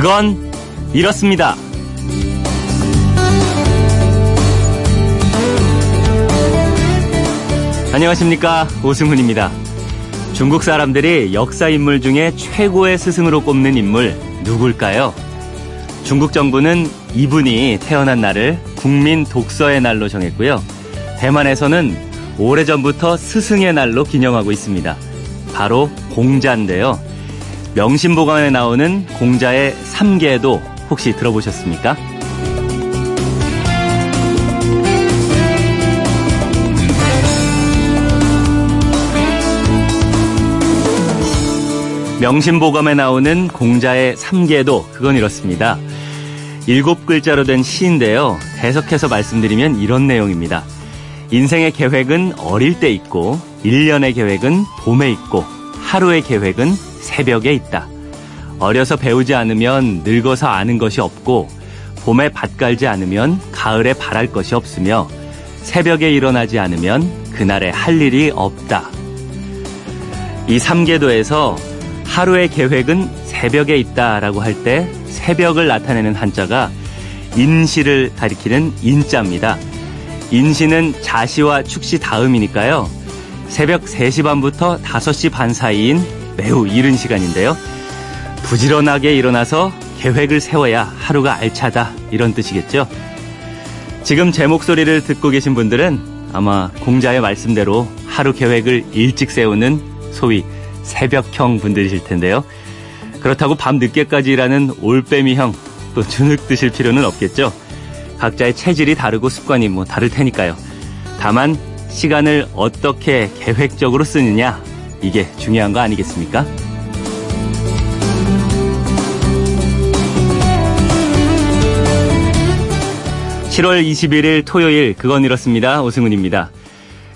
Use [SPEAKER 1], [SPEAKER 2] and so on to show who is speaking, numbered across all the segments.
[SPEAKER 1] 그건 이렇습니다. 안녕하십니까. 오승훈입니다. 중국 사람들이 역사 인물 중에 최고의 스승으로 꼽는 인물 누굴까요? 중국 정부는 이분이 태어난 날을 국민 독서의 날로 정했고요. 대만에서는 오래전부터 스승의 날로 기념하고 있습니다. 바로 공자인데요. 명심보감에 나오는 공자의 3계도 혹시 들어보셨습니까? 명심보감에 나오는 공자의 3계도 그건 이렇습니다. 일곱 글자로 된 시인데요. 해석해서 말씀드리면 이런 내용입니다. 인생의 계획은 어릴 때 있고 1년의 계획은 봄에 있고 하루의 계획은 새벽에 있다. 어려서 배우지 않으면 늙어서 아는 것이 없고 봄에 밭 갈지 않으면 가을에 바랄 것이 없으며 새벽에 일어나지 않으면 그날에 할 일이 없다. 이 3계도에서 하루의 계획은 새벽에 있다라고 할 때 새벽을 나타내는 한자가 인시를 가리키는 인자입니다. 인시는 자시와 축시 다음이니까요. 새벽 3시 반부터 5시 반 사이인 매우 이른 시간인데요. 부지런하게 일어나서 계획을 세워야 하루가 알차다 이런 뜻이겠죠. 지금 제 목소리를 듣고 계신 분들은 아마 공자의 말씀대로 하루 계획을 일찍 세우는 소위 새벽형 분들이실 텐데요. 그렇다고 밤 늦게까지 일하는 올빼미형 또 주눅 드실 필요는 없겠죠. 각자의 체질이 다르고 습관이 뭐 다를 테니까요. 다만 시간을 어떻게 계획적으로 쓰느냐 이게 중요한 거 아니겠습니까? (7월 21일) 토요일 그건 이렇습니다 오승훈입니다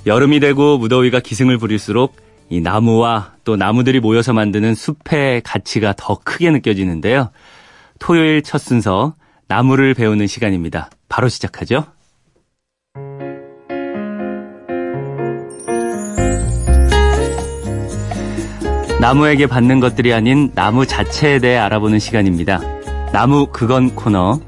[SPEAKER 1] 여름이 되고 무더위가 기승을 부릴수록 이 나무와 또 나무들이 모여서 만드는 숲의 가치가 더 크게 느껴지는데요. 토요일 첫 순서 나무를 배우는 시간입니다. 바로 시작하죠. 나무에게 받는 것들이 아닌 나무 자체에 대해 알아보는 시간입니다. 나무 그건 코너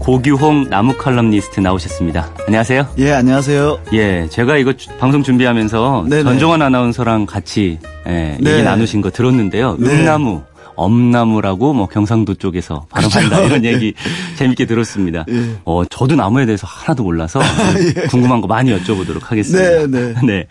[SPEAKER 1] 고규홍 나무 칼럼니스트 나오셨습니다. 안녕하세요.
[SPEAKER 2] 예, 안녕하세요.
[SPEAKER 1] 예, 제가 이거 주, 방송 준비하면서 네네. 전종환 아나운서랑 같이 예, 네. 얘기 나누신 거 들었는데요. 네. 음나무, 엄나무라고 뭐 경상도 쪽에서 발음한다 이런 얘기 재밌게 들었습니다. 예. 어, 저도 나무에 대해서 하나도 몰라서 예. 궁금한 거 많이 여쭤보도록 하겠습니다. 네, 네. 네.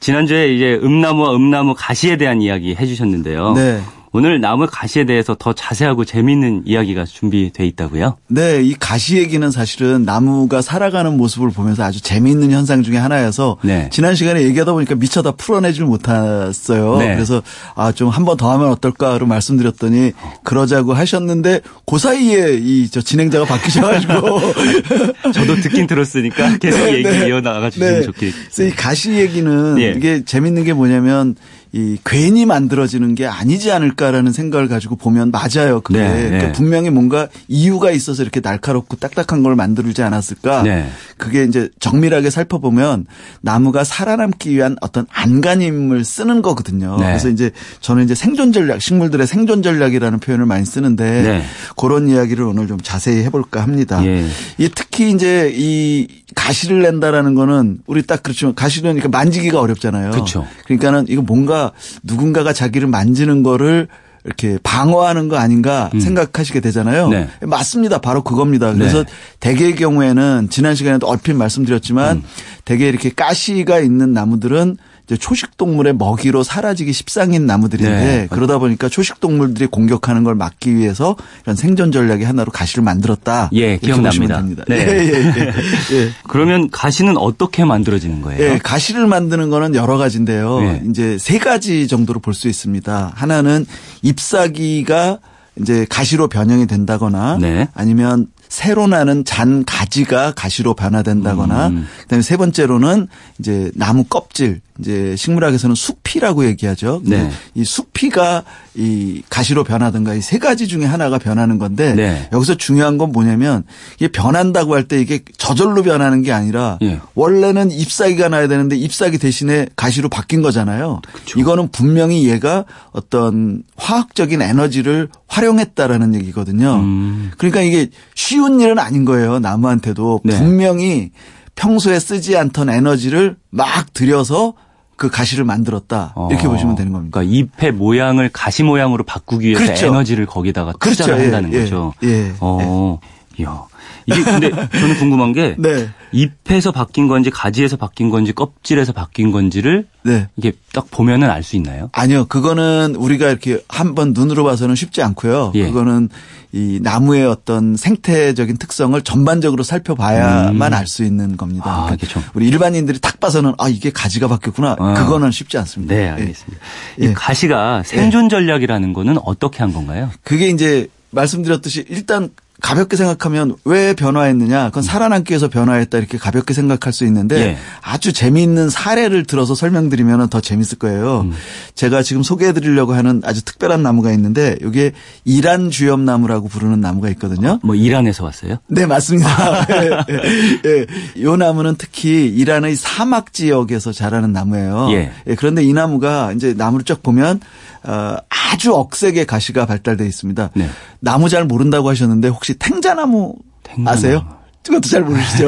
[SPEAKER 1] 지난주에 이제 음나무와 음나무 가시에 대한 이야기 해주셨는데요. 네. 오늘 나무 가시에 대해서 더 자세하고 재미있는 이야기가 준비돼 있다고요?
[SPEAKER 2] 네, 이 가시 얘기는 사실은 나무가 살아가는 모습을 보면서 아주 재미있는 현상 중에 하나여서 네. 지난 시간에 얘기하다 보니까 미처 다 풀어내질 못했어요. 네. 그래서 아 좀 한 번 더 하면 어떨까로 말씀드렸더니 그러자고 하셨는데 그 사이에 이 저 진행자가 바뀌셔가지고
[SPEAKER 1] 저도 듣긴 들었으니까 계속 네, 얘기 네. 이어나가 주시면 네. 그래서
[SPEAKER 2] 이 가시 얘기는 네. 이게 재밌는 게 뭐냐면 이 괜히 만들어지는 게 아니지 않을까라는 생각을 가지고 보면 맞아요. 그게 네, 네. 그러니까 분명히 뭔가 이유가 있어서 이렇게 날카롭고 딱딱한 걸 만들지 않았을까. 네. 그게 이제 정밀하게 살펴보면 나무가 살아남기 위한 어떤 안간힘을 쓰는 거거든요. 네. 그래서 이제 저는 이제 생존 전략, 식물들의 생존 전략이라는 표현을 많이 쓰는데 네. 그런 이야기를 오늘 좀 자세히 해볼까 합니다. 예. 이 특히 이제 이 가시를 낸다라는 거는 우리 딱 그렇지만 가시는 그러니까 만지기가 어렵잖아요.
[SPEAKER 1] 그렇죠.
[SPEAKER 2] 그러니까는 이거 뭔가 누군가가 자기를 만지는 거를 이렇게 방어하는 거 아닌가 음. 생각하시게 되잖아요. 네. 맞습니다. 바로 그겁니다. 그래서 네. 대개의 경우에는 지난 시간에도 얼핏 말씀드렸지만 음. 대개 이렇게 가시가 있는 나무들은 초식 동물의 먹이로 사라지기 십상인 나무들인데 네. 그러다 보니까 초식 동물들이 공격하는 걸 막기 위해서 이런 생존 전략의 하나로 가시를 만들었다.
[SPEAKER 1] 예, 기억납니다. 네. 예, 예, 예, 예. 그러면 가시는 어떻게 만들어지는 거예요?
[SPEAKER 2] 예, 가시를 만드는 거는 여러 가지인데요. 네. 이제 세 가지 정도로 볼 수 있습니다. 하나는 잎사귀가 이제 가시로 변형이 된다거나 네. 아니면 새로 나는 잔 가지가 가시로 변화된다거나 음. 그다음에 세 번째로는 이제 나무 껍질 이제 식물학에서는 숲이라고 얘기하죠. 네. 이 숲이가 이 가시로 변하든가 이 세 가지 중에 하나가 변하는 건데 네. 여기서 중요한 건 뭐냐면 이게 변한다고 할 때 이게 저절로 변하는 게 아니라 예. 원래는 잎사귀가 나야 되는데 잎사귀 대신에 가시로 바뀐 거잖아요. 그렇죠. 이거는 분명히 얘가 어떤 화학적인 에너지를 활용했다라는 얘기거든요. 음. 그러니까 이게 쉬운 일은 아닌 거예요. 나무한테도 네. 분명히 평소에 쓰지 않던 에너지를 막 들여서 그 가시를 만들었다 이렇게 어. 보시면 되는 겁니다.
[SPEAKER 1] 그러니까 잎의 모양을 가시 모양으로 바꾸기 위해서 그렇죠. 에너지를 거기다가 투자를 그렇죠. 한다는 예, 거죠. 예, 예, 어, 이야. 이게 근데 저는 궁금한 게 네. 잎에서 바뀐 건지 가지에서 바뀐 건지 껍질에서 바뀐 건지를 네. 이게 딱 보면은 알 수 있나요?
[SPEAKER 2] 아니요. 그거는 우리가 이렇게 한번 눈으로 봐서는 쉽지 않고요. 예. 그거는 이 나무의 어떤 생태적인 특성을 전반적으로 살펴봐야만 음. 알수 있는 겁니다. 아, 그러니까 우리 일반인들이 딱 봐서는 아 이게 가지가 바뀌었구나. 아. 그거는 쉽지 않습니다.
[SPEAKER 1] 네, 알겠습니다. 예. 이 가시가 생존 전략이라는 거는 어떻게 한 건가요?
[SPEAKER 2] 그게 이제 말씀드렸듯이 일단 가볍게 생각하면 왜 변화했느냐? 그건 살아남기 위해서 변화했다 이렇게 가볍게 생각할 수 있는데 예. 아주 재미있는 사례를 들어서 설명드리면 더 재밌을 거예요. 음. 제가 지금 소개해 드리려고 하는 아주 특별한 나무가 있는데 이게 이란 주엽나무라고 부르는 나무가 있거든요. 어,
[SPEAKER 1] 뭐 이란에서 왔어요?
[SPEAKER 2] 네, 맞습니다. 예, 예, 예. 이 나무는 특히 이란의 사막 지역에서 자라는 나무예요. 예. 예. 그런데 이 나무가 이제 나무를 쫙 보면 어, 아주 억세게 가시가 발달돼 있습니다. 네. 나무 잘 모른다고 하셨는데 혹시 탱자나무 탱자나무. 아세요? 그것도 잘 모르시죠.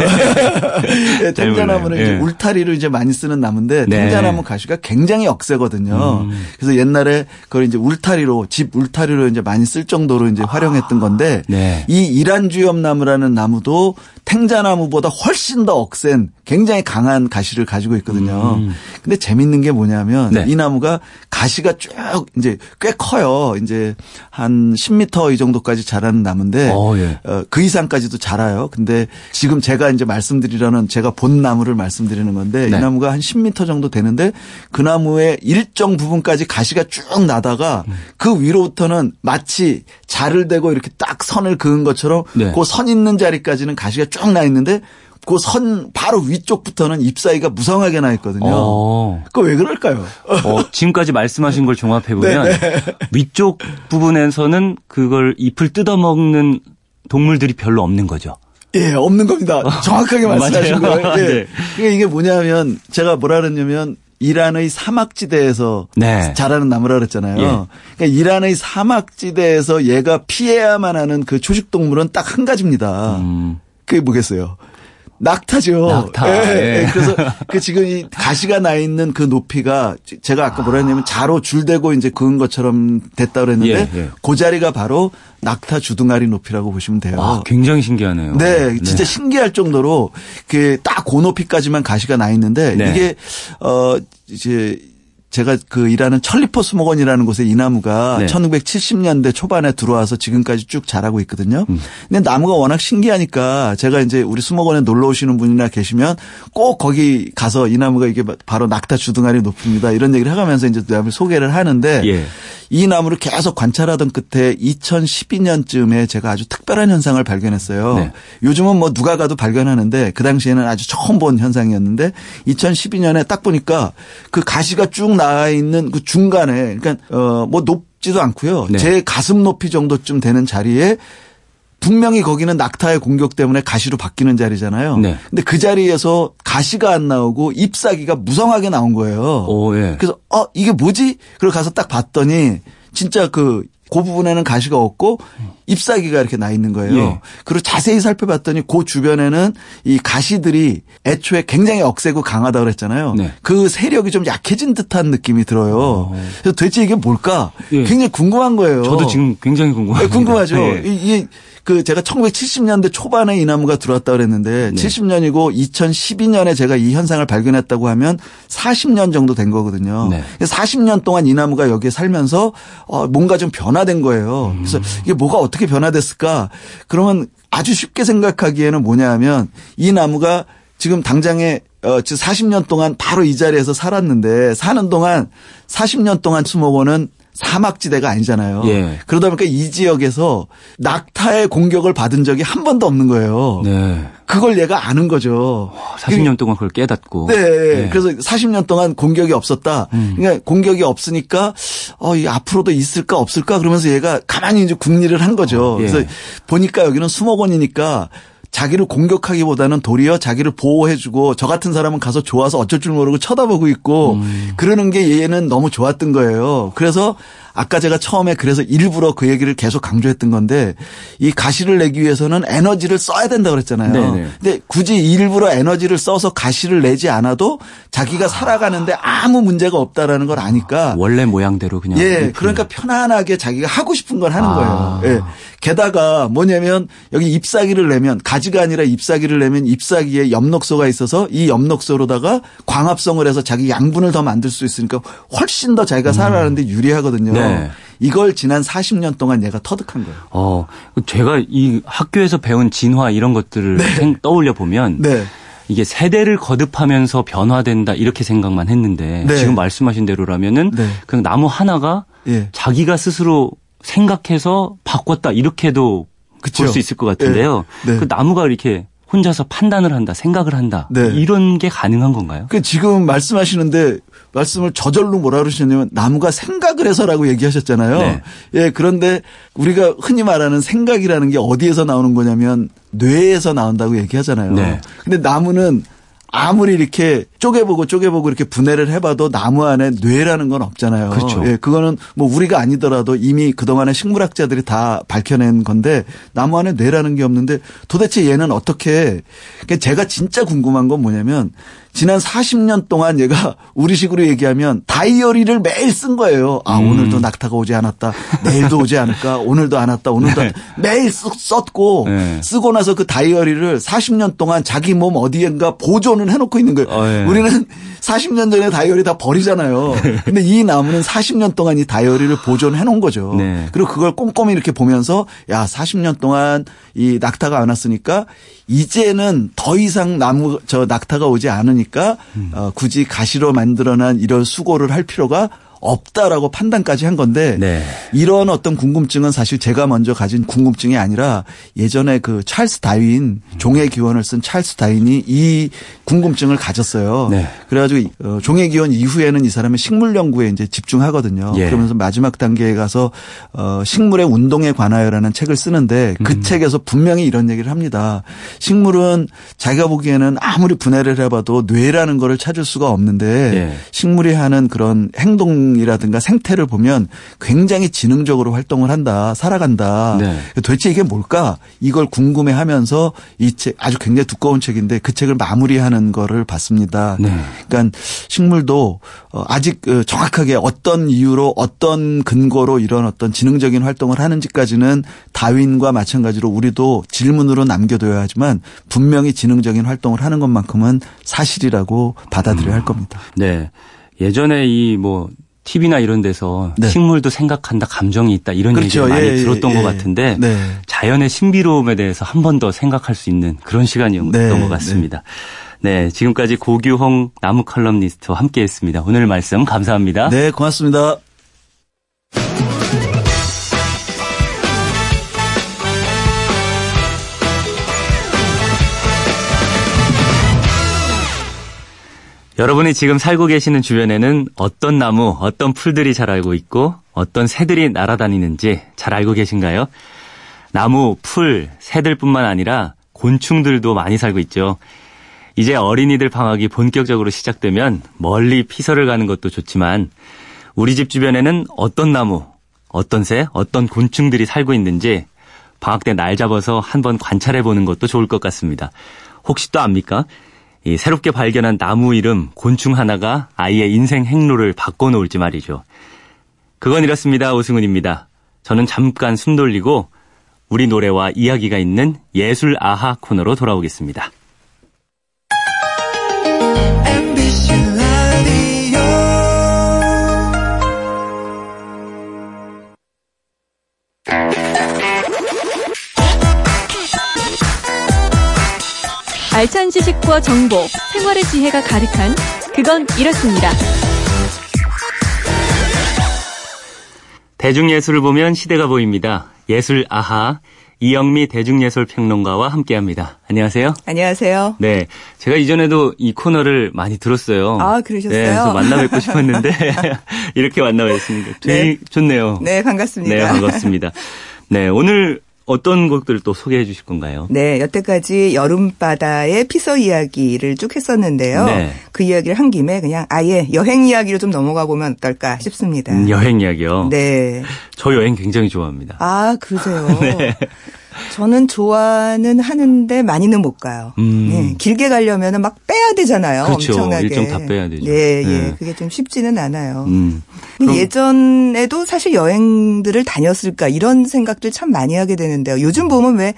[SPEAKER 2] 네, 탱자나무는 이제 예. 울타리를 이제 많이 쓰는 나무인데 네. 탱자나무 가시가 굉장히 억세거든요. 음. 그래서 옛날에 그걸 이제 울타리로 집 울타리로 이제 많이 쓸 정도로 이제 활용했던 건데 네. 이 이란주엽나무라는 나무도 탱자나무보다 훨씬 더 억센 굉장히 강한 가시를 가지고 있거든요. 음. 근데 재밌는 게 뭐냐면 네. 이 나무가 가시가 쭉 이제 꽤 커요. 이제 한 10m 이 정도까지 자라는 나무인데 어, 예. 어, 그 이상까지도 자라요. 근데 지금 제가 이제 말씀드리려는 제가 본 나무를 말씀드리는 건데 네. 이 나무가 한 10m 정도 되는데 그 나무의 일정 부분까지 가시가 쭉 나다가 음. 그 위로부터는 마치 자를 대고 이렇게 딱 선을 그은 것처럼 네. 그선 있는 자리까지는 가시가 쭉 나 있는데 그 선 바로 위쪽부터는 잎사귀가 무성하게 나 있거든요. 어. 그거 왜 그럴까요?
[SPEAKER 1] 어, 지금까지 말씀하신 걸 종합해 보면 네, 네. 위쪽 부분에서는 그걸 잎을 뜯어먹는 동물들이 별로 없는 거죠.
[SPEAKER 2] 예, 없는 겁니다. 정확하게 말씀하신 거예요. 예. 네. 그러니까 이게 뭐냐면 제가 뭐라 그랬냐면 이란의 사막지대에서 네. 자라는 나무라 그랬잖아요. 예. 그러니까 이란의 사막지대에서 얘가 피해야만 하는 그 초식 동물은 딱 한 가지입니다. 음. 그게 뭐겠어요? 낙타죠.
[SPEAKER 1] 낙타. 예,
[SPEAKER 2] 예. 예. 그래서 그 지금 이 가시가 나 있는 그 높이가 제가 아까 뭐라 했냐면 자로 줄대고 이제 그은 것처럼 됐다 그랬는데 예, 예. 그 자리가 바로 낙타 주둥아리 높이라고 보시면 돼요.
[SPEAKER 1] 아, 굉장히 신기하네요.
[SPEAKER 2] 네, 진짜 네. 신기할 정도로 그 딱 고 높이까지만 가시가 나 있는데 네. 이게 어 이제 제가 그 일하는 천리포 수목원이라는 곳에 이 나무가 네. 1970년대 초반에 들어와서 지금까지 쭉 자라고 있거든요. 음. 근데 나무가 워낙 신기하니까 제가 이제 우리 수목원에 놀러 오시는 분이나 계시면 꼭 거기 가서 이 나무가 이게 바로 낙타 주둥아리 높입니다. 이런 얘기를 해가면서 이제 나무를 소개를 하는데 예. 이 나무를 계속 관찰하던 끝에 2012년쯤에 제가 아주 특별한 현상을 발견했어요. 네. 요즘은 뭐 누가 가도 발견하는데 그 당시에는 아주 처음 본 현상이었는데 2012년에 딱 보니까 그 가시가 쭉 나와 있는 그 중간에 그러니까 어뭐 높지도 않고요. 네. 제 가슴 높이 정도쯤 되는 자리에 분명히 거기는 낙타의 공격 때문에 가시로 바뀌는 자리잖아요. 네. 근데 그 자리에서 가시가 안 나오고 잎사귀가 무성하게 나온 거예요. 오, 예. 그래서 어 이게 뭐지? 그리고 가서 딱 봤더니 진짜 그그 부분에는 가시가 없고 잎사귀가 이렇게 나 있는 거예요. 예. 그리고 자세히 살펴봤더니 그 주변에는 이 가시들이 애초에 굉장히 억세고 강하다 그랬잖아요. 네. 그 세력이 좀 약해진 듯한 느낌이 들어요. 어. 그래서 도대체 이게 뭘까? 예. 굉장히 궁금한 거예요.
[SPEAKER 1] 저도 지금 굉장히 궁금해요. 네,
[SPEAKER 2] 궁금하죠. 예. 이게 그 제가 1970년대 초반에 이 나무가 들어왔다 그랬는데 네. 70년이고 2012년에 제가 이 현상을 발견했다고 하면 40년 정도 된 거거든요. 네. 40년 동안 이 나무가 여기에 살면서 어 뭔가 좀 변화된 거예요. 그래서 음. 이게 뭐가 어떻게 변화됐을까? 그러면 아주 쉽게 생각하기에는 뭐냐 하면 이 나무가 지금 당장에 어, 즉 40년 동안 바로 이 자리에서 살았는데 사는 동안 40년 동안 수목원은 사막지대가 아니잖아요. 예. 그러다 보니까 이 지역에서 낙타의 공격을 받은 적이 한 번도 없는 거예요. 네. 그걸 얘가 아는 거죠.
[SPEAKER 1] 40년 동안 그걸 깨닫고.
[SPEAKER 2] 네. 네. 그래서 40년 동안 공격이 없었다. 음. 그러니까 공격이 없으니까 어, 이 앞으로도 있을까 없을까 그러면서 얘가 가만히 이제 궁리를 한 거죠. 어, 예. 그래서 보니까 여기는 수목원이니까 자기를 공격하기보다는 도리어 자기를 보호해주고 저 같은 사람은 가서 좋아서 어쩔 줄 모르고 쳐다보고 있고 음. 그러는 게 얘는 너무 좋았던 거예요. 그래서 아까 제가 처음에 그래서 일부러 그 얘기를 계속 강조했던 건데 이 가시를 내기 위해서는 에너지를 써야 된다 그랬잖아요. 네네. 근데 굳이 일부러 에너지를 써서 가시를 내지 않아도 자기가 아. 살아가는데 아무 문제가 없다라는 걸 아니까
[SPEAKER 1] 원래 모양대로 그냥
[SPEAKER 2] 예, 그러니까 편안하게 자기가 하고 싶은 걸 하는 아. 거예요. 예. 게다가 뭐냐면 여기 잎사귀를 내면 가지가 아니라 잎사귀를 내면 잎사귀에 엽록소가 있어서 이 엽록소로다가 광합성을 해서 자기 양분을 더 만들 수 있으니까 훨씬 더 자기가 살아가는데 유리하거든요. 네. 이걸 지난 40년 동안 얘가 터득한 거예요.
[SPEAKER 1] 어, 제가 이 학교에서 배운 진화 이런 것들을 네. 떠올려 보면 네. 이게 세대를 거듭하면서 변화된다 이렇게 생각만 했는데 네. 지금 말씀하신 대로라면은 네. 그냥 나무 하나가 예. 자기가 스스로 생각해서 바꿨다 이렇게도 볼 수 있을 것 같은데요. 네. 그 나무가 이렇게 혼자서 판단을 한다, 생각을 한다. 네. 이런 게 가능한 건가요?
[SPEAKER 2] 그 지금 말씀하시는데 말씀을 저절로 뭐라 그러셨냐면 나무가 생각을 해서라고 얘기하셨잖아요. 네. 예, 그런데 우리가 흔히 말하는 생각이라는 게 어디에서 나오는 거냐면 뇌에서 나온다고 얘기하잖아요. 네. 근데 나무는 아무리 이렇게 쪼개보고 쪼개보고 이렇게 분해를 해봐도 나무 안에 뇌라는 건 없잖아요.
[SPEAKER 1] 그렇죠.
[SPEAKER 2] 예, 그거는 뭐 우리가 아니더라도 이미 그동안에 식물학자들이 다 밝혀낸 건데 나무 안에 뇌라는 게 없는데 도대체 얘는 어떻게 그러니까 제가 진짜 궁금한 건 뭐냐면 지난 40년 동안 얘가 우리식으로 얘기하면 다이어리를 매일 쓴 거예요. 아, 음. 오늘도 낙타가 오지 않았다. 내일도 오지 않을까. 오늘도 안 왔다. 오늘도 네. 매일 썼고 네. 쓰고 나서 그 다이어리를 40년 동안 자기 몸 어디엔가 보존을 해놓고 있는 거예요. 어, 네. 우리는 40년 전에 다이어리 다 버리잖아요. 근데 이 나무는 40년 동안 이 다이어리를 보존해 놓은 거죠. 네. 그리고 그걸 꼼꼼히 이렇게 보면서 야, 40년 동안 이 낙타가 안 왔으니까 이제는 더 이상 나무 저 낙타가 오지 않으니까 음. 어, 굳이 가시로 만들어 난 이런 수고를 할 필요가 없다라고 판단까지 한 건데 네. 이런 어떤 궁금증은 사실 제가 먼저 가진 궁금증이 아니라 예전에 그 찰스 다윈 종의 기원을 쓴 찰스 다윈이 이 궁금증을 가졌어요. 네. 그래가지고 어, 종의 기원 이후에는 이 사람이 식물 연구에 이제 집중하거든요. 예. 그러면서 마지막 단계에 가서 어, 식물의 운동에 관하여라는 책을 쓰는데 그 음. 책에서 분명히 이런 얘기를 합니다. 식물은 자기가 보기에는 아무리 분해를 해봐도 뇌라는 거를 찾을 수가 없는데 예. 식물이 하는 그런 행동 행동이라든가 생태를 보면 굉장히 지능적으로 활동을 한다, 살아간다. 네. 도대체 이게 뭘까? 이걸 궁금해하면서 이 책 아주 굉장히 두꺼운 책인데 그 책을 마무리하는 거를 봤습니다. 네. 그러니까 식물도 어, 아직 그 정확하게 어떤 이유로 어떤 근거로 이런 어떤 지능적인 활동을 하는지까지는 다윈과 마찬가지로 우리도 질문으로 남겨둬야 하지만 분명히 지능적인 활동을 하는 것만큼은 사실이라고 받아들여야 할 겁니다.
[SPEAKER 1] 네. 예전에 이 뭐 TV나 이런 데서 네. 식물도 생각한다, 감정이 있다 이런 그렇죠. 얘기를 많이 예, 예 들었던 예, 것 같은데 네. 자연의 신비로움에 대해서 한 번 더 생각할 수 있는 그런 시간이었던 네. 것 같습니다. 네. 네, 지금까지 고규홍 나무 칼럼니스트와 함께했습니다. 오늘 말씀 감사합니다.
[SPEAKER 2] 네, 고맙습니다.
[SPEAKER 1] 여러분이 지금 살고 계시는 주변에는 어떤 나무, 어떤 풀들이 잘 알고 있고 어떤 새들이 날아다니는지 잘 알고 계신가요? 나무, 풀, 새들뿐만 아니라 곤충들도 많이 살고 있죠. 이제 어린이들 방학이 본격적으로 시작되면 멀리 피서를 가는 것도 좋지만 우리 집 주변에는 어떤 나무, 어떤 새, 어떤 곤충들이 살고 있는지 방학 때 날 잡아서 한번 관찰해 보는 것도 좋을 것 같습니다. 혹시 또 압니까? 이 새롭게 발견한 나무 이름, 곤충 하나가 아이의 인생 행로를 바꿔놓을지 말이죠. 그건 이렇습니다. 오승훈입니다. 저는 잠깐 숨 돌리고 우리 노래와 이야기가 있는 예술 아하 코너로 돌아오겠습니다.
[SPEAKER 3] 알찬 지식 과 정보, 생활의 지혜가 가득한 그건 이렇습니다.
[SPEAKER 1] 대중예술을 보면 시대가 보입니다. 예술 아하 이영미 대중예술 평론가와 함께 합니다. 안녕하세요.
[SPEAKER 4] 안녕하세요.
[SPEAKER 1] 네, 제가 이전에도 이 코너를 많이 들었어요.
[SPEAKER 4] 아 그러셨어요?
[SPEAKER 1] 네, 그래서 만나 뵙고 싶었는데 이렇게 만나 뵙습니다. 되게 네. 좋네요.
[SPEAKER 4] 네, 반갑습니다.
[SPEAKER 1] 네, 반갑습니다. 네, 오늘 어떤 곡들을 또 소개해 주실 건가요?
[SPEAKER 4] 네, 여태까지 여름바다의 피서 이야기를 쭉 했었는데요. 네. 그 이야기를 한 김에 그냥 아예 여행 이야기로 좀 넘어가 보면 어떨까 싶습니다.
[SPEAKER 1] 음, 여행 이야기요?
[SPEAKER 4] 네.
[SPEAKER 1] 저 여행 굉장히 좋아합니다.
[SPEAKER 4] 아, 그러세요? 네. 저는 좋아는 하는데 많이는 못 가요. 음. 네, 길게 가려면 막 빼야 되잖아요.
[SPEAKER 1] 그렇죠.
[SPEAKER 4] 엄청나게.
[SPEAKER 1] 일정 다 빼야 되죠.
[SPEAKER 4] 네, 예. 네. 그게 좀 쉽지는 않아요. 음. 예전에도 사실 여행들을 다녔을까 이런 생각들 참 많이 하게 되는데요. 요즘 보면 왜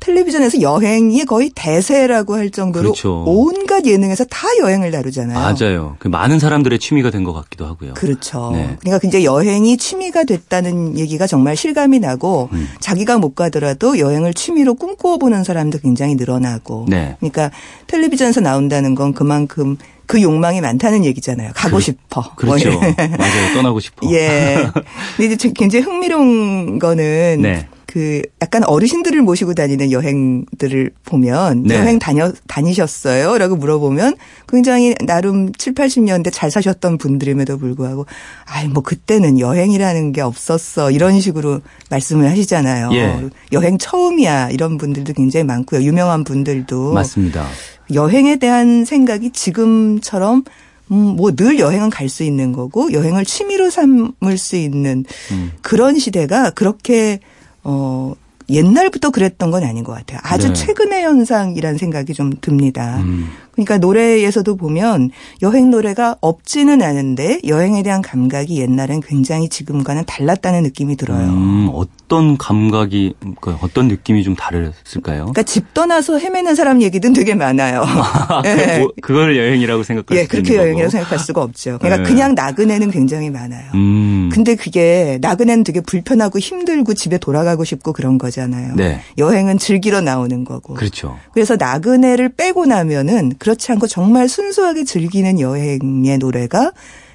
[SPEAKER 4] 텔레비전에서 여행이 거의 대세라고 할 정도로 그렇죠. 온갖 예능에서 다 여행을 다루잖아요.
[SPEAKER 1] 맞아요. 그 많은 사람들의 취미가 된 것 같기도 하고요.
[SPEAKER 4] 그렇죠. 네. 그러니까 이제 여행이 취미가 됐다는 얘기가 정말 실감이 나고 음. 자기가 못 가더라도 여행을 취미로 꿈꿔보는 사람도 굉장히 늘어나고. 네. 그러니까 텔레비전에서 나온다는 건 그만큼 그 욕망이 많다는 얘기잖아요. 가고
[SPEAKER 1] 그,
[SPEAKER 4] 싶어.
[SPEAKER 1] 그렇죠. 뭐 맞아요. 떠나고 싶어.
[SPEAKER 4] 예. 근데 이제 굉장히 흥미로운 거는 네. 그 약간 어르신들을 모시고 다니는 여행들을 보면 네. 여행 다녀 다니셨어요?라고 물어보면 굉장히 나름 7, 80년대 잘 사셨던 분들임에도 불구하고 아이 뭐 그때는 여행이라는 게 없었어 이런 식으로 말씀을 하시잖아요. 예. 여행 처음이야 이런 분들도 굉장히 많고요. 유명한 분들도
[SPEAKER 1] 맞습니다.
[SPEAKER 4] 여행에 대한 생각이 지금처럼 음, 뭐 늘 여행은 갈 수 있는 거고 여행을 취미로 삼을 수 있는 음. 그런 시대가 그렇게 어, 옛날부터 그랬던 건 아닌 것 같아요. 아주 네. 최근의 현상이라는 생각이 좀 듭니다. 음. 그러니까 노래에서도 보면 여행 노래가 없지는 않은데 여행에 대한 감각이 옛날엔 굉장히 지금과는 달랐다는 느낌이 들어요. 음,
[SPEAKER 1] 어떤 감각이 그 어떤 느낌이 좀 다르실까요?
[SPEAKER 4] 그러니까 집 떠나서 헤매는 사람 얘기든 되게 많아요.
[SPEAKER 1] 아, 네. 뭐, 그걸 여행이라고 생각할 예, 수
[SPEAKER 4] 그렇게 여행이라고 생각할 수가 없죠. 그러니까 네. 그냥 나그네는 굉장히 많아요. 음. 근데 그게 나그네는 되게 불편하고 힘들고 집에 돌아가고 싶고 그런 거잖아요. 네. 여행은 즐기러 나오는 거고.
[SPEAKER 1] 그렇죠.
[SPEAKER 4] 그래서 나그네를 빼고 나면은 그렇지 않고 정말 순수하게 즐기는 여행의 노래가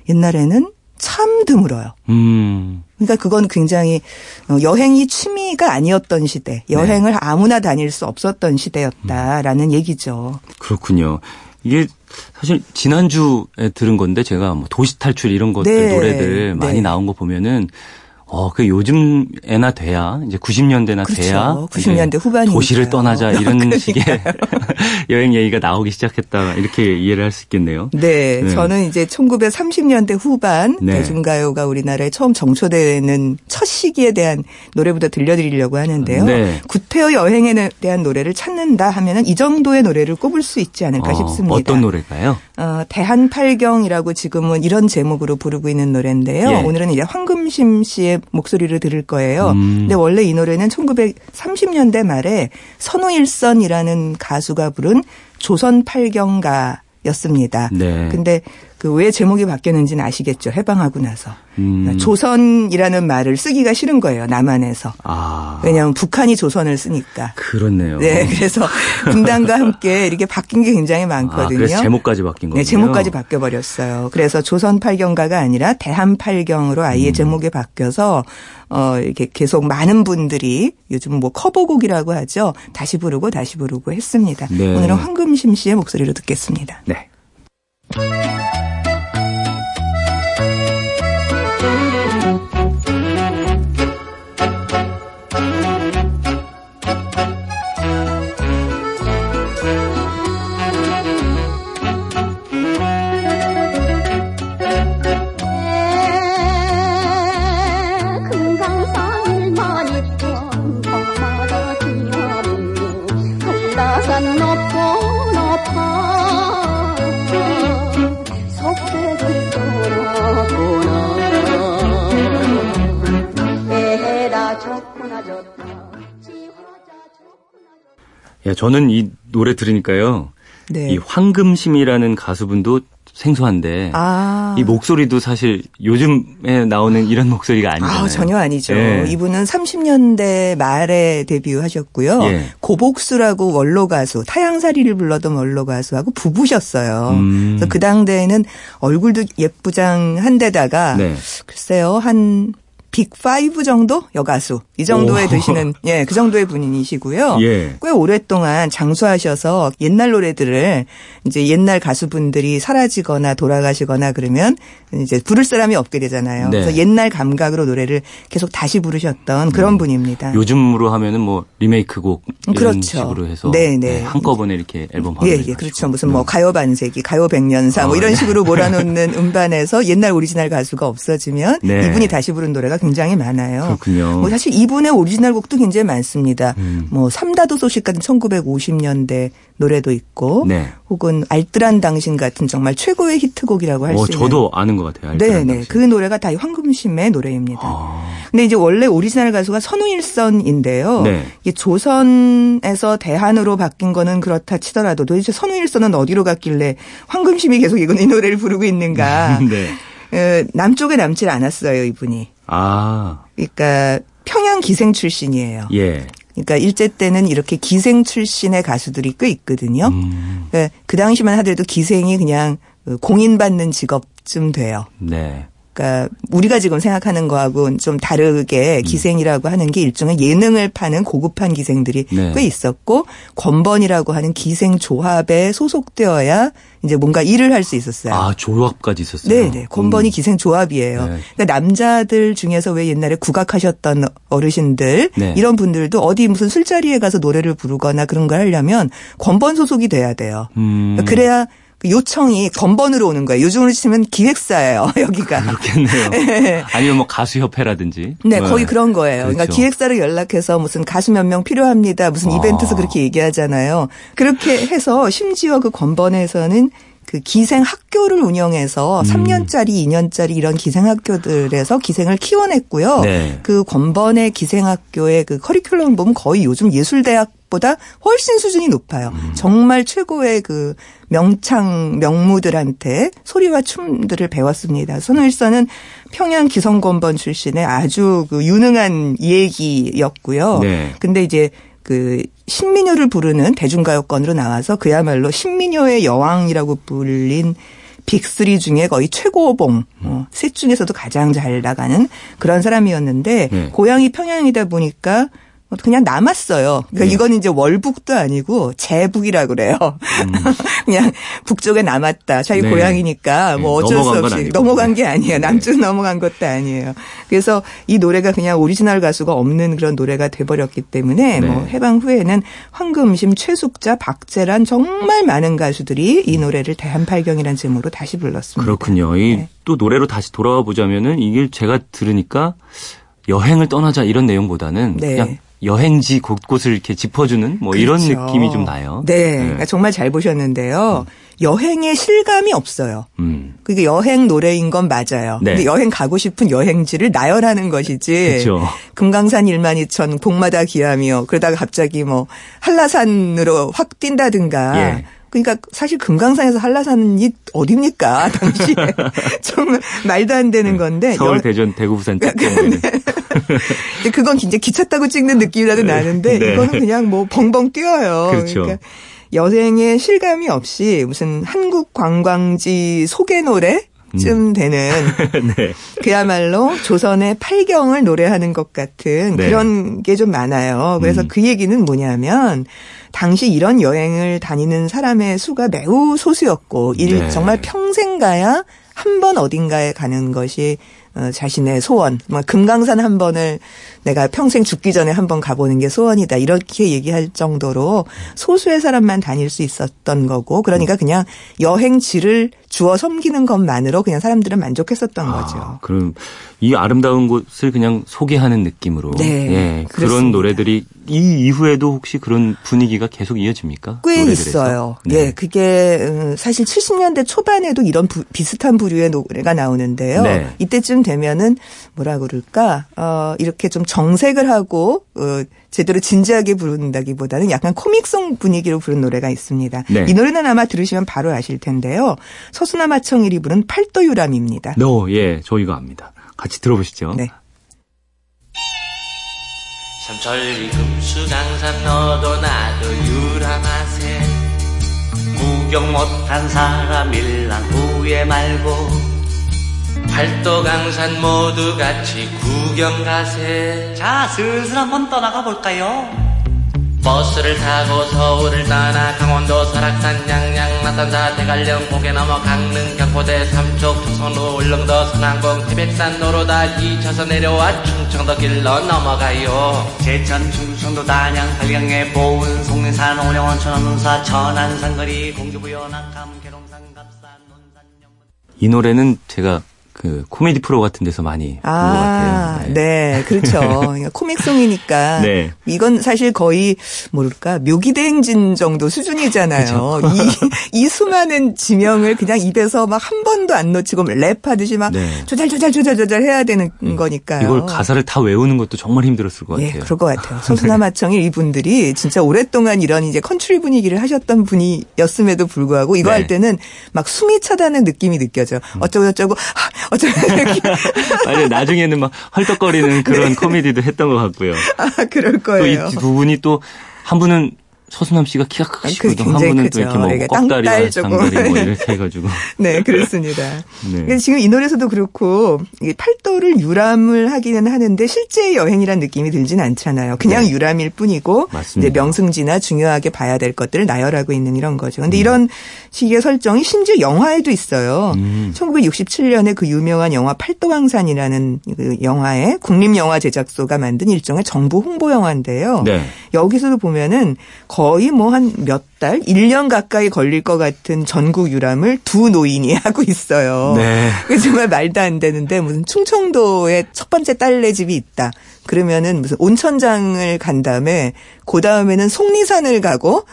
[SPEAKER 4] 옛날에는 참 드물어요. 음. 그러니까 그건 굉장히 어, 여행이 취미가 아니었던 시대, 여행을 네. 아무나 다닐 수 없었던 시대였다라는 음. 얘기죠.
[SPEAKER 1] 그렇군요. 이게 사실 지난주에 들은 건데 제가 뭐 도시 탈출 이런 것들 네. 노래들 많이 네. 나온 거 보면은 어, 그 요즘에나 돼야 이제 90년대나 그렇죠. 돼야
[SPEAKER 4] 90년대 후반이
[SPEAKER 1] 도시를 떠나자 이런 식의 여행 얘기가 나오기 시작했다 이렇게 이해를 할 수 있겠네요.
[SPEAKER 4] 네, 네, 저는 이제 1930년대 후반 네. 대중가요가 우리나라에 처음 정초되는 첫 시기에 대한 노래부터 들려드리려고 하는데요. 네. 구태여 여행에 대한 노래를 찾는다 하면은 이 정도의 노래를 꼽을 수 있지 않을까 어, 싶습니다.
[SPEAKER 1] 어떤 노래일까요?
[SPEAKER 4] 어, 대한팔경이라고 지금은 이런 제목으로 부르고 있는 노래인데요. 예. 오늘은 이제 황금심 씨의 목소리를 들을 거예요. 음. 근데 원래 이 노래는 1930년대 말에 선우일선이라는 가수가 부른 조선 팔경가 였습니다. 네. 근데 그 왜 제목이 바뀌었는지는 아시겠죠? 해방하고 나서. 음. 조선이라는 말을 쓰기가 싫은 거예요. 남한에서. 아. 왜냐하면 북한이 조선을 쓰니까.
[SPEAKER 1] 그렇네요.
[SPEAKER 4] 네. 그래서 분단과 함께 이렇게 바뀐 게 굉장히 많거든요. 아,
[SPEAKER 1] 그래서 제목까지 바뀐 거예요.
[SPEAKER 4] 네. 제목까지 바뀌어버렸어요. 그래서 조선 팔경가가 아니라 대한 팔경으로 아예 음. 제목이 바뀌어서 어, 이렇게 계속 많은 분들이 요즘 뭐 커버곡이라고 하죠. 다시 부르고 다시 부르고 했습니다. 네. 오늘은 황금심 씨의 목소리로 듣겠습니다.
[SPEAKER 1] 네. 야, 저는 이 노래 들으니까요. 네. 이 황금심이라는 가수분도 생소한데 아. 이 목소리도 사실 요즘에 나오는 이런 목소리가 아니잖아요. 아,
[SPEAKER 4] 전혀 아니죠. 예. 이분은 30년대 말에 데뷔하셨고요. 예. 고복수라고 원로 가수, 타양사리를 불러던 원로 가수하고 부부셨어요. 음. 그래서 그 당대에는 얼굴도 예쁘장한 데다가 네. 글쎄요 한 빅5 정도 여가수 이 정도에 오. 드시는 예, 그 정도의 분이시고요. 예. 꽤 오랫동안 장수하셔서 옛날 노래들을 이제 옛날 가수분들이 사라지거나 돌아가시거나 그러면 이제 부를 사람이 없게 되잖아요. 네. 그래서 옛날 감각으로 노래를 계속 다시 부르셨던 그런 음. 분입니다.
[SPEAKER 1] 요즘으로 하면은 뭐 리메이크곡 이런 그렇죠. 식으로 해서 네, 네. 네, 한꺼번에 이렇게 앨범
[SPEAKER 4] 예, 예, 그렇죠. 무슨 뭐 네. 가요 반세기, 가요 백년사 뭐 아, 이런 네. 식으로 몰아놓는 음반에서 옛날 오리지널 가수가 없어지면 네. 이분이 다시 부른 노래가 굉장히 많아요.
[SPEAKER 1] 그렇군요.
[SPEAKER 4] 뭐 사실 이분의 오리지널 곡도 굉장히 많습니다. 음. 뭐 삼다도 소식 같은 1950년대 노래도 있고 네. 혹은 알뜰한 당신 같은 정말 최고의 히트곡이라고 할수 어, 있는.
[SPEAKER 1] 저도 아는 것 같아요.
[SPEAKER 4] 네네. 네. 그 노래가 다 황금심의 노래입니다. 아. 근데 이제 원래 오리지널 가수가 선우일선인데요. 네. 이게 조선에서 대한으로 바뀐 거는 그렇다 치더라도 도대체 선우일선은 어디로 갔길래 황금심이 계속 이 노래를 부르고 있는가. 네. 어, 남쪽에 남질 않았어요, 이분이.
[SPEAKER 1] 아.
[SPEAKER 4] 그러니까 평양 기생 출신이에요. 예. 그러니까 일제 때는 이렇게 기생 출신의 가수들이 꽤 있거든요. 음. 그러니까 그 당시만 하더라도 기생이 그냥 공인받는 직업쯤 돼요.
[SPEAKER 1] 네.
[SPEAKER 4] 그러니까 우리가 지금 생각하는 거하고는 좀 다르게 음. 기생이라고 하는 게 일종의 예능을 파는 고급한 기생들이 네. 꽤 있었고 권번이라고 하는 기생 조합에 소속되어야 이제 뭔가 일을 할 수 있었어요.
[SPEAKER 1] 아 조합까지 있었어요.
[SPEAKER 4] 네, 네. 권번이 음. 기생 조합이에요. 네. 그러니까 남자들 중에서 왜 옛날에 국악하셨던 어르신들 네. 이런 분들도 어디 무슨 술자리에 가서 노래를 부르거나 그런 걸 하려면 권번 소속이 돼야 돼요.
[SPEAKER 1] 음.
[SPEAKER 4] 그러니까 그래야 그 요청이 건번으로 오는 거예요. 요즘으로 치면 기획사예요. 여기가.
[SPEAKER 1] 그렇겠네요. 네. 아니면 뭐 가수협회라든지.
[SPEAKER 4] 네, 네. 거의 그런 거예요. 그러니까 그렇죠. 그러니까 기획사를 연락해서 무슨 가수 몇 명 필요합니다. 무슨 아. 이벤트에서 그렇게 얘기하잖아요. 그렇게 해서 심지어 그 건번에서는 그 기생 학교를 운영해서 음. 3년짜리, 2년짜리 이런 기생 학교들에서 기생을 키워냈고요. 네. 그 권번의 기생 학교의 그 커리큘럼 보면 거의 요즘 예술대학 보다 훨씬 수준이 높아요. 음. 정말 최고의 그 명창 명무들한테 소리와 춤들을 배웠습니다. 손일선은 평양 기성권번 출신의 아주 그 유능한 얘기였고요. 네. 근데 이제 그 신민요를 부르는 대중가요권으로 나와서 그야말로 신민요의 여왕이라고 불린 빅3 중에 거의 최고봉, 어, 셋 중에서도 가장 잘 나가는 그런 사람이었는데 네. 고향이 평양이다 보니까 그냥 남았어요. 그러니까 네. 이건 이제 월북도 아니고 재북이라 그래요. 음. 그냥 북쪽에 남았다. 자기 네. 고향이니까 뭐 네. 어쩔 수 없이 넘어간 게 아니에요. 네. 남쪽 넘어간 것도 아니에요. 그래서 이 노래가 그냥 오리지널 가수가 없는 그런 노래가 돼버렸기 때문에 네. 뭐 해방 후에는 황금심, 최숙자, 박재란 정말 많은 가수들이 이 노래를 대한팔경이라는 제목으로 다시 불렀습니다.
[SPEAKER 1] 그렇군요. 네. 노래로 다시 돌아와 보자면은 이게 제가 들으니까 여행을 떠나자 이런 내용보다는 그냥 여행지 곳곳을 이렇게 짚어주는 뭐 그렇죠. 이런 느낌이 좀 나요.
[SPEAKER 4] 네, 네. 그러니까 정말 잘 보셨는데요. 음. 여행의 실감이 없어요.
[SPEAKER 1] 음.
[SPEAKER 4] 그게 여행 노래인 건 맞아요. 네. 근데 여행 가고 싶은 여행지를 나열하는 것이지.
[SPEAKER 1] 그렇죠.
[SPEAKER 4] 금강산 1만 2천 복마다 기함이요. 그러다가 갑자기 뭐 한라산으로 확 뛴다든가. 예. 그러니까 사실 금강산에서 한라산이 어딥니까 당시에 정말 말도 안 되는 네. 건데
[SPEAKER 1] 서울 여... 대전 대구 부산
[SPEAKER 4] 찍는 그건 이제 기차 타고 찍는 느낌이라도 네. 나는데 네. 이거는 그냥 뭐 벙벙 뛰어요.
[SPEAKER 1] 그렇죠. 그러니까
[SPEAKER 4] 여행에 실감이 없이 무슨 한국 관광지 소개 노래 쯤 음. 되는 네. 그야말로 조선의 팔경을 노래하는 것 같은 네. 그런 게 좀 많아요. 그래서 음. 그 얘기는 뭐냐면 당시 이런 여행을 다니는 사람의 수가 매우 소수였고 일 네. 정말 평생 가야 한 번 어딘가에 가는 것이 어, 자신의 소원, 뭐 금강산 한 번을 내가 평생 죽기 전에 한 번 가보는 게 소원이다 이렇게 얘기할 정도로 소수의 사람만 다닐 수 있었던 거고 그러니까 그냥 여행지를 주어 섬기는 것만으로 그냥 사람들은 만족했었던 아, 거죠.
[SPEAKER 1] 그럼 이 아름다운 곳을 그냥 소개하는 느낌으로
[SPEAKER 4] 네,
[SPEAKER 1] 예, 그런 노래들이 이 이후에도 혹시 그런 분위기가 계속 이어집니까?
[SPEAKER 4] 꽤 노래들에서? 있어요. 네. 예, 그게 음, 사실 70년대 초반에도 이런 부, 비슷한 부류의 노래가 나오는데요. 네. 이때쯤 되면은 뭐라 그럴까? 어, 이렇게 좀 정색을 하고 어, 제대로 진지하게 부른다기보다는 약간 코믹송 분위기로 부른 노래가 있습니다. 네. 이 노래는 아마 들으시면 바로 아실 텐데요. 서수나 마청일이 부른 팔도유람입니다.
[SPEAKER 1] 네, 예, 저 이거 압니다. 같이 들어보시죠.
[SPEAKER 4] 네.
[SPEAKER 5] 삼천리 금수강산 너도 나도 유람하세 구경 못한 사람 일랑 후회 말고 팔도 강산 모두 같이 구경 가세.
[SPEAKER 6] 자 슬슬 한번 떠나가 볼까요?
[SPEAKER 5] 버스를 타고 서울을 떠나 강원도 설악산 양양 나산사 대관령 고개 넘어 강릉 경포대 삼척 조선로 울릉도 선안공 태백산 노로다 2차선 내려와 충청도 길로 넘어가요.
[SPEAKER 6] 제천 충청도 단양 한량에 보은 송리산 오령원 천안운사 천안산 거리 공주부여 낙함 계룡산 갑산 논산
[SPEAKER 1] 영문. 이 노래는 제가 그 코미디 프로 같은 데서 많이 아, 본것 같아요.
[SPEAKER 4] 네, 네 그렇죠. 그러니까 코믹송이니까 네. 이건 사실 거의 모를까 묘기대행진 정도 수준이잖아요. 이, 이 수많은 지명을 그냥 입에서 막 한 번도 안 놓치고 랩하듯이 막 네. 조잘 조잘 조잘 조잘 해야 되는 음, 거니까요.
[SPEAKER 1] 이걸 가사를 다 외우는 것도 정말 힘들었을 것 예, 같아요.
[SPEAKER 4] 예, 그럴 것 같아요. 소수나마청의 이분들이 진짜 오랫동안 이런 이제 컨트리 분위기를 하셨던 분이었음에도 불구하고 이거 네. 할 때는 막 숨이 차다는 느낌이 느껴져. 음. 어쩌고 저쩌고 어쩌고
[SPEAKER 1] 아니 나중에는 막 헐떡거리는 그런 네. 코미디도 했던 것 같고요.
[SPEAKER 4] 아 그럴 거예요.
[SPEAKER 1] 또 이 두 분이 또 한 분은 서수남 씨가 키가 아, 크시거든. 한 분은 크죠. 또 이렇게 뭐 꺽다리와 장다리 뭐 이렇게 해가지고.
[SPEAKER 4] 네, 그렇습니다. 네. 지금 이 노래에서도 그렇고 팔도를 유람을 하기는 하는데 실제 여행이란 느낌이 들진 않잖아요. 그냥 네. 유람일 뿐이고 맞습니다. 이제 명승지나 중요하게 봐야 될 것들을 나열하고 있는 이런 거죠. 근데 음. 이런 식의 설정이 심지어 영화에도 있어요. 음. 1967년에 그 유명한 영화 팔도강산이라는 그 영화에 국립영화 제작소가 만든 일종의 정부 홍보 영화인데요. 네. 여기서도 보면은 거의 뭐 한 몇 달, 1년 가까이 걸릴 것 같은 전국 유람을 두 노인이 하고 있어요. 네. 정말 말도 안 되는데 무슨 충청도에 첫 번째 딸네 집이 있다. 그러면은 무슨 온천장을 간 다음에 그 다음에는 속리산을 가고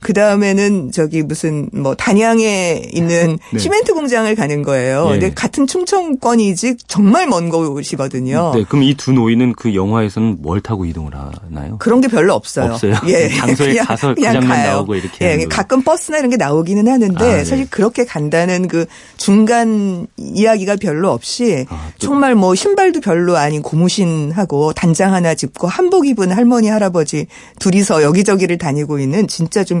[SPEAKER 4] 그 다음에는 저기 무슨 뭐 단양에 있는 네. 시멘트 공장을 가는 거예요. 예. 근데 같은 충청권이지 정말 먼 곳이거든요.
[SPEAKER 1] 네, 그럼 이 두 노인은 그 영화에서는 뭘 타고 이동을 하나요?
[SPEAKER 4] 그런 게 별로 없어요.
[SPEAKER 1] 없어요. 예, 장소에 그냥, 가서 그 장면 가요. 나오고 이렇게.
[SPEAKER 4] 예, 가끔 버스나 이런 게 나오기는 하는데 아, 네. 사실 그렇게 간다는 그 중간 이야기가 별로 없이 아, 정말 뭐 신발도 별로 아닌 고무신하고 단장 하나 짚고 한복 입은 할머니 할아버지 둘이서 여기저기를 다니고 있는 진짜 좀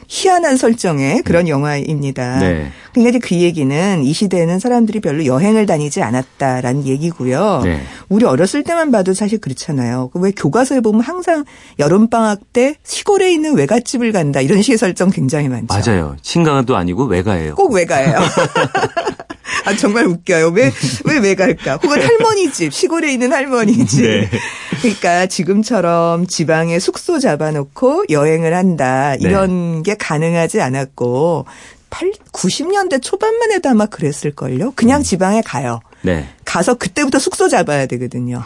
[SPEAKER 4] 희한한 설정의 그런 네. 영화입니다. 네. 그러니까 이제 그 얘기는 이 시대에는 사람들이 별로 여행을 다니지 않았다라는 얘기고요. 네. 우리 어렸을 때만 봐도 사실 그렇잖아요. 그왜 교과서에 보면 항상 여름 방학 때 시골에 있는 외갓집을 간다 이런 식의 설정 굉장히 많죠.
[SPEAKER 1] 맞아요. 친가도 아니고 외가예요.
[SPEAKER 4] 꼭 외가예요. 아, 정말 웃겨요. 왜, 왜, 왜 갈까? 혹은 할머니 집, 시골에 있는 할머니 집. 네. 그러니까 지금처럼 지방에 숙소 잡아놓고 여행을 한다. 이런 네. 게 가능하지 않았고, 8, 90년대 초반만 해도 아마 그랬을걸요? 그냥 음. 지방에 가요. 네. 가서 그때부터 숙소 잡아야 되거든요.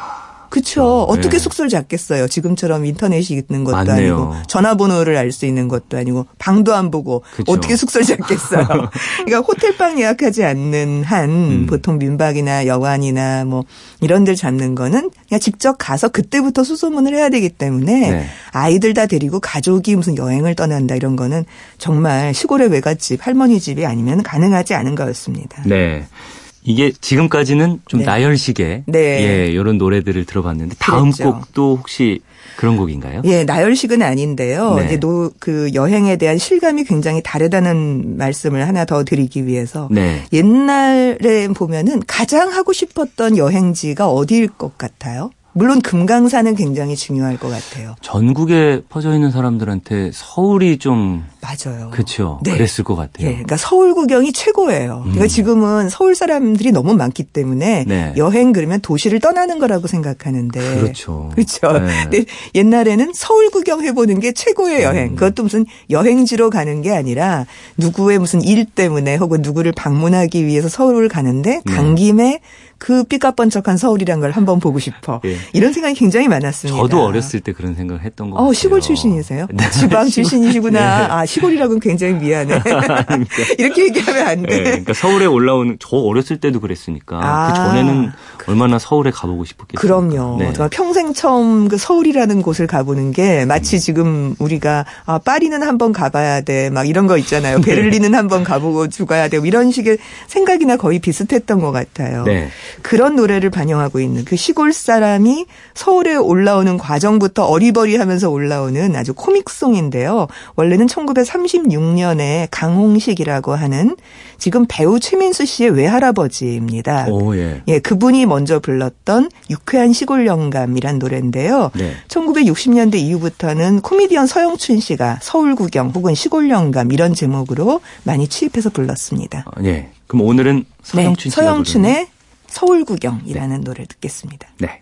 [SPEAKER 4] 그렇죠. 어떻게 네. 숙소를 잡겠어요. 지금처럼 인터넷이 있는 것도 맞네요. 아니고 전화번호를 알 수 있는 것도 아니고 방도 안 보고 그쵸. 어떻게 숙소를 잡겠어요. 그러니까 호텔방 예약하지 않는 한 음. 보통 민박이나 여관이나 뭐 이런 데를 잡는 거는 그냥 직접 가서 그때부터 수소문을 해야 되기 때문에 네. 아이들 다 데리고 가족이 무슨 여행을 떠난다 이런 거는 정말 시골의 외갓집 할머니 집이 아니면 가능하지 않은 거였습니다.
[SPEAKER 1] 네. 이게 지금까지는 좀 네. 나열식의 네. 예, 이런 노래들을 들어봤는데 다음 그랬죠. 곡도 혹시 그런 곡인가요?
[SPEAKER 4] 예, 나열식은 아닌데요. 네. 이제 노, 그 여행에 대한 실감이 굉장히 다르다는 말씀을 하나 더 드리기 위해서 네. 옛날에 보면은 가장 하고 싶었던 여행지가 어디일 것 같아요? 물론 금강산은 굉장히 중요할 것 같아요.
[SPEAKER 1] 전국에 퍼져 있는 사람들한테 서울이 좀
[SPEAKER 4] 맞아요.
[SPEAKER 1] 그렇죠. 네. 그랬을 것 같아요.
[SPEAKER 4] 네. 그러니까 서울 구경이 최고예요. 음. 그러니까 지금은 서울 사람들이 너무 많기 때문에 네. 여행 그러면 도시를 떠나는 거라고 생각하는데
[SPEAKER 1] 그렇죠.
[SPEAKER 4] 그렇죠. 네. 근데 옛날에는 서울 구경해 보는 게 최고의 여행. 음. 그것도 무슨 여행지로 가는 게 아니라 누구의 무슨 일 때문에 혹은 누구를 방문하기 위해서 서울을 가는데 간 네. 김에 그 삐까뻔쩍한 서울이란 걸 한번 보고 싶어. 예. 이런 생각이 굉장히 많았습니다.
[SPEAKER 1] 저도 어렸을 때 그런 생각을 했던 것 어, 같아요.
[SPEAKER 4] 시골 출신이세요? 네. 지방 출신이시구나. 네. 아, 시골이라고는 굉장히 미안해. 이렇게 얘기하면 안 돼.
[SPEAKER 1] 네. 그러니까 서울에 올라오는 저 어렸을 때도 그랬으니까 아. 그 전에는 얼마나 서울에 가보고 싶었겠어요.
[SPEAKER 4] 그럼요. 네. 정말 평생 처음 그 서울이라는 곳을 가보는 게 마치 음. 지금 우리가 아, 파리는 한번 가봐야 돼. 막 이런 거 있잖아요. 네. 베를린은 한번 가보고 죽어야 돼. 이런 식의 생각이나 거의 비슷했던 것 같아요. 네. 그런 노래를 반영하고 있는 그 시골 사람이 서울에 올라오는 과정부터 어리버리하면서 올라오는 아주 코믹송인데요. 원래는 1936년에 강홍식이라고 하는 지금 배우 최민수 씨의 외할아버지입니다. 오, 예. 예, 그분이 먼저 불렀던 유쾌한 시골 영감이란 노래인데요. 네. 1960년대 이후부터는 코미디언 서영춘 씨가 서울 구경 혹은 시골 영감 이런 제목으로 많이 취입해서 불렀습니다.
[SPEAKER 1] 아, 예. 그럼 오늘은 서영춘
[SPEAKER 4] 네, 서영춘의 서울 구경이라는 네. 노래를 듣겠습니다. 네.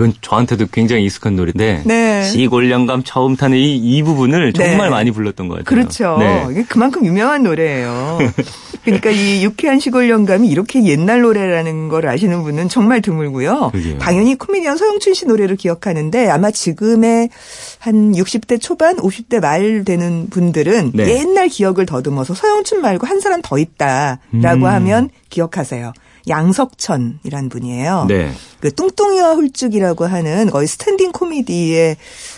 [SPEAKER 1] 이건 저한테도 굉장히 익숙한 노래인데 네. 시골 영감 처음 타는 이, 이 부분을 정말 네. 많이 불렀던 것 같아요.
[SPEAKER 4] 그렇죠. 네. 이게 그만큼 유명한 노래예요. 그러니까 이 유쾌한 시골 영감이 이렇게 옛날 노래라는 걸 아시는 분은 정말 드물고요. 그게요. 당연히 코미디언 서영춘 씨 노래를 기억하는데 아마 지금의 한 60대 초반, 50대 말 되는 분들은 네. 옛날 기억을 더듬어서 서영춘 말고 한 사람 더 있다라고 음. 하면 기억하세요. 양석천이란 분이에요. 네. 그 뚱뚱이와 홀쭉이라고 하는 거의 스탠딩 코미디의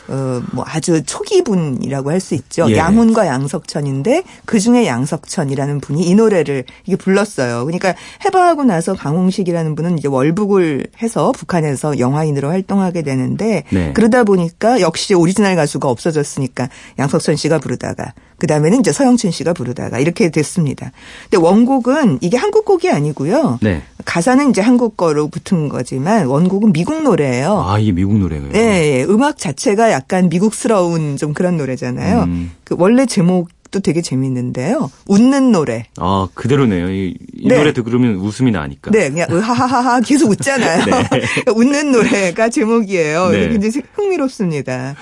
[SPEAKER 4] 어뭐 아주 초기분이라고 할 수 있죠. 예. 양훈과 양석천인데 그 중에 양석천이라는 분이 이 노래를 이게 불렀어요. 그러니까 해방하고 나서 강홍식이라는 분은 이제 월북을 해서 북한에서 영화인으로 활동하게 되는데 네. 그러다 보니까 역시 오리지널 가수가 없어졌으니까 양석천 씨가 부르다가 그 다음에는 이제 서영춘 씨가 부르다가 이렇게 됐습니다. 근데 원곡은 이게 한국 곡이 아니고요. 네. 가사는 이제 한국 거로 붙은 거지만 원곡은 미국 노래예요.
[SPEAKER 1] 아, 이게 미국 노래예요?
[SPEAKER 4] 네, 예. 음악 자체가 약간 미국스러운 좀 그런 노래잖아요. 음. 그 원래 제목 도 되게 재밌는데요. 웃는 노래.
[SPEAKER 1] 아, 그대로네요. 이, 이 네. 노래 들으면 웃음이 나니까.
[SPEAKER 4] 네, 그냥 하하하하 계속 웃잖아요. 네. 웃는 노래가 제목이에요. 네. 굉장히 흥미롭습니다.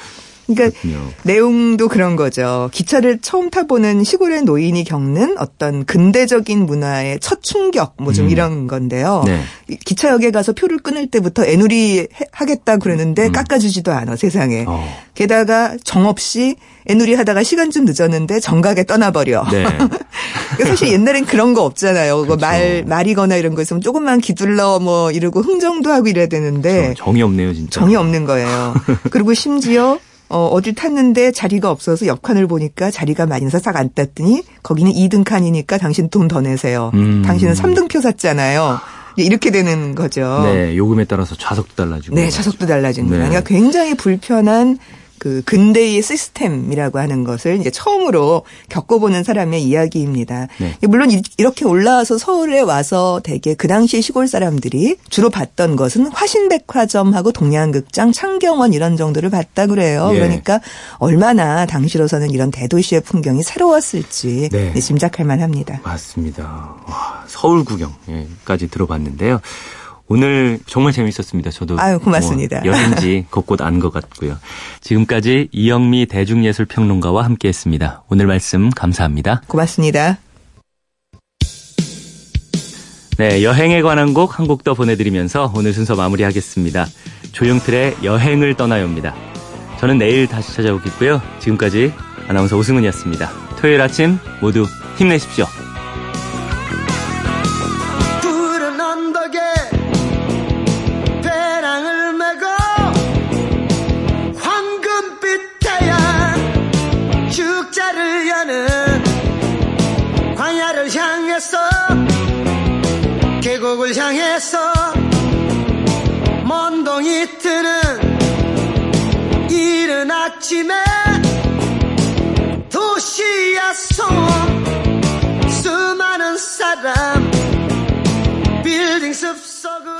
[SPEAKER 4] 그러니까 그렇군요. 내용도 그런 거죠. 기차를 처음 타보는 시골의 노인이 겪는 어떤 근대적인 문화의 첫 충격 뭐좀 음. 이런 건데요. 네. 기차역에 가서 표를 끊을 때부터 애누리 하겠다 그러는데 음. 깎아주지도 않아 세상에. 어. 게다가 정없이 애누리 하다가 시간 좀 늦었는데 정각에 떠나버려. 네. 그러니까 사실 옛날엔 그런 거 없잖아요. 그렇죠. 말 말이거나 이런 거 있으면 조금만 기둘러 뭐 이러고 흥정도 하고 이래야 되는데
[SPEAKER 1] 그렇죠. 정이 없네요 진짜.
[SPEAKER 4] 정이 없는 거예요. 그리고 심지어 어, 어딜 탔는데 자리가 없어서 옆칸을 보니까 자리가 많이 나서 싹 앉았더니 거기는 2등 칸이니까 당신 돈 더 내세요. 음. 당신은 3등표 샀잖아요. 이렇게 되는 거죠.
[SPEAKER 1] 네, 요금에 따라서 좌석도 달라지고.
[SPEAKER 4] 네, 좌석도 달라지는 네. 그러니까 굉장히 불편한 그 근대의 시스템이라고 하는 것을 이제 처음으로 겪어보는 사람의 이야기입니다. 네. 물론 이렇게 올라와서 서울에 와서 대개 그 당시 시골 사람들이 주로 봤던 것은 화신백화점하고 동양극장, 창경원 이런 정도를 봤다 그래요. 예. 그러니까 얼마나 당시로서는 이런 대도시의 풍경이 새로웠을지 네. 짐작할 만합니다.
[SPEAKER 1] 맞습니다. 와, 서울 구경까지 들어봤는데요. 오늘 정말 재밌었습니다. 저도
[SPEAKER 4] 아유 고맙습니다.
[SPEAKER 1] 뭐 여행지 곳곳 안 것 같고요. 지금까지 이영미 대중예술평론가와 함께했습니다. 오늘 말씀 감사합니다.
[SPEAKER 4] 고맙습니다.
[SPEAKER 1] 네, 여행에 관한 곡 한 곡 더 보내드리면서 오늘 순서 마무리하겠습니다. 조용틀의 여행을 떠나요입니다. 저는 내일 다시 찾아오겠고요. 지금까지 아나운서 오승훈이었습니다. 토요일 아침 모두 힘내십시오.
[SPEAKER 7] 아침에 도시야 소음 수많은 사람 빌딩 숲속을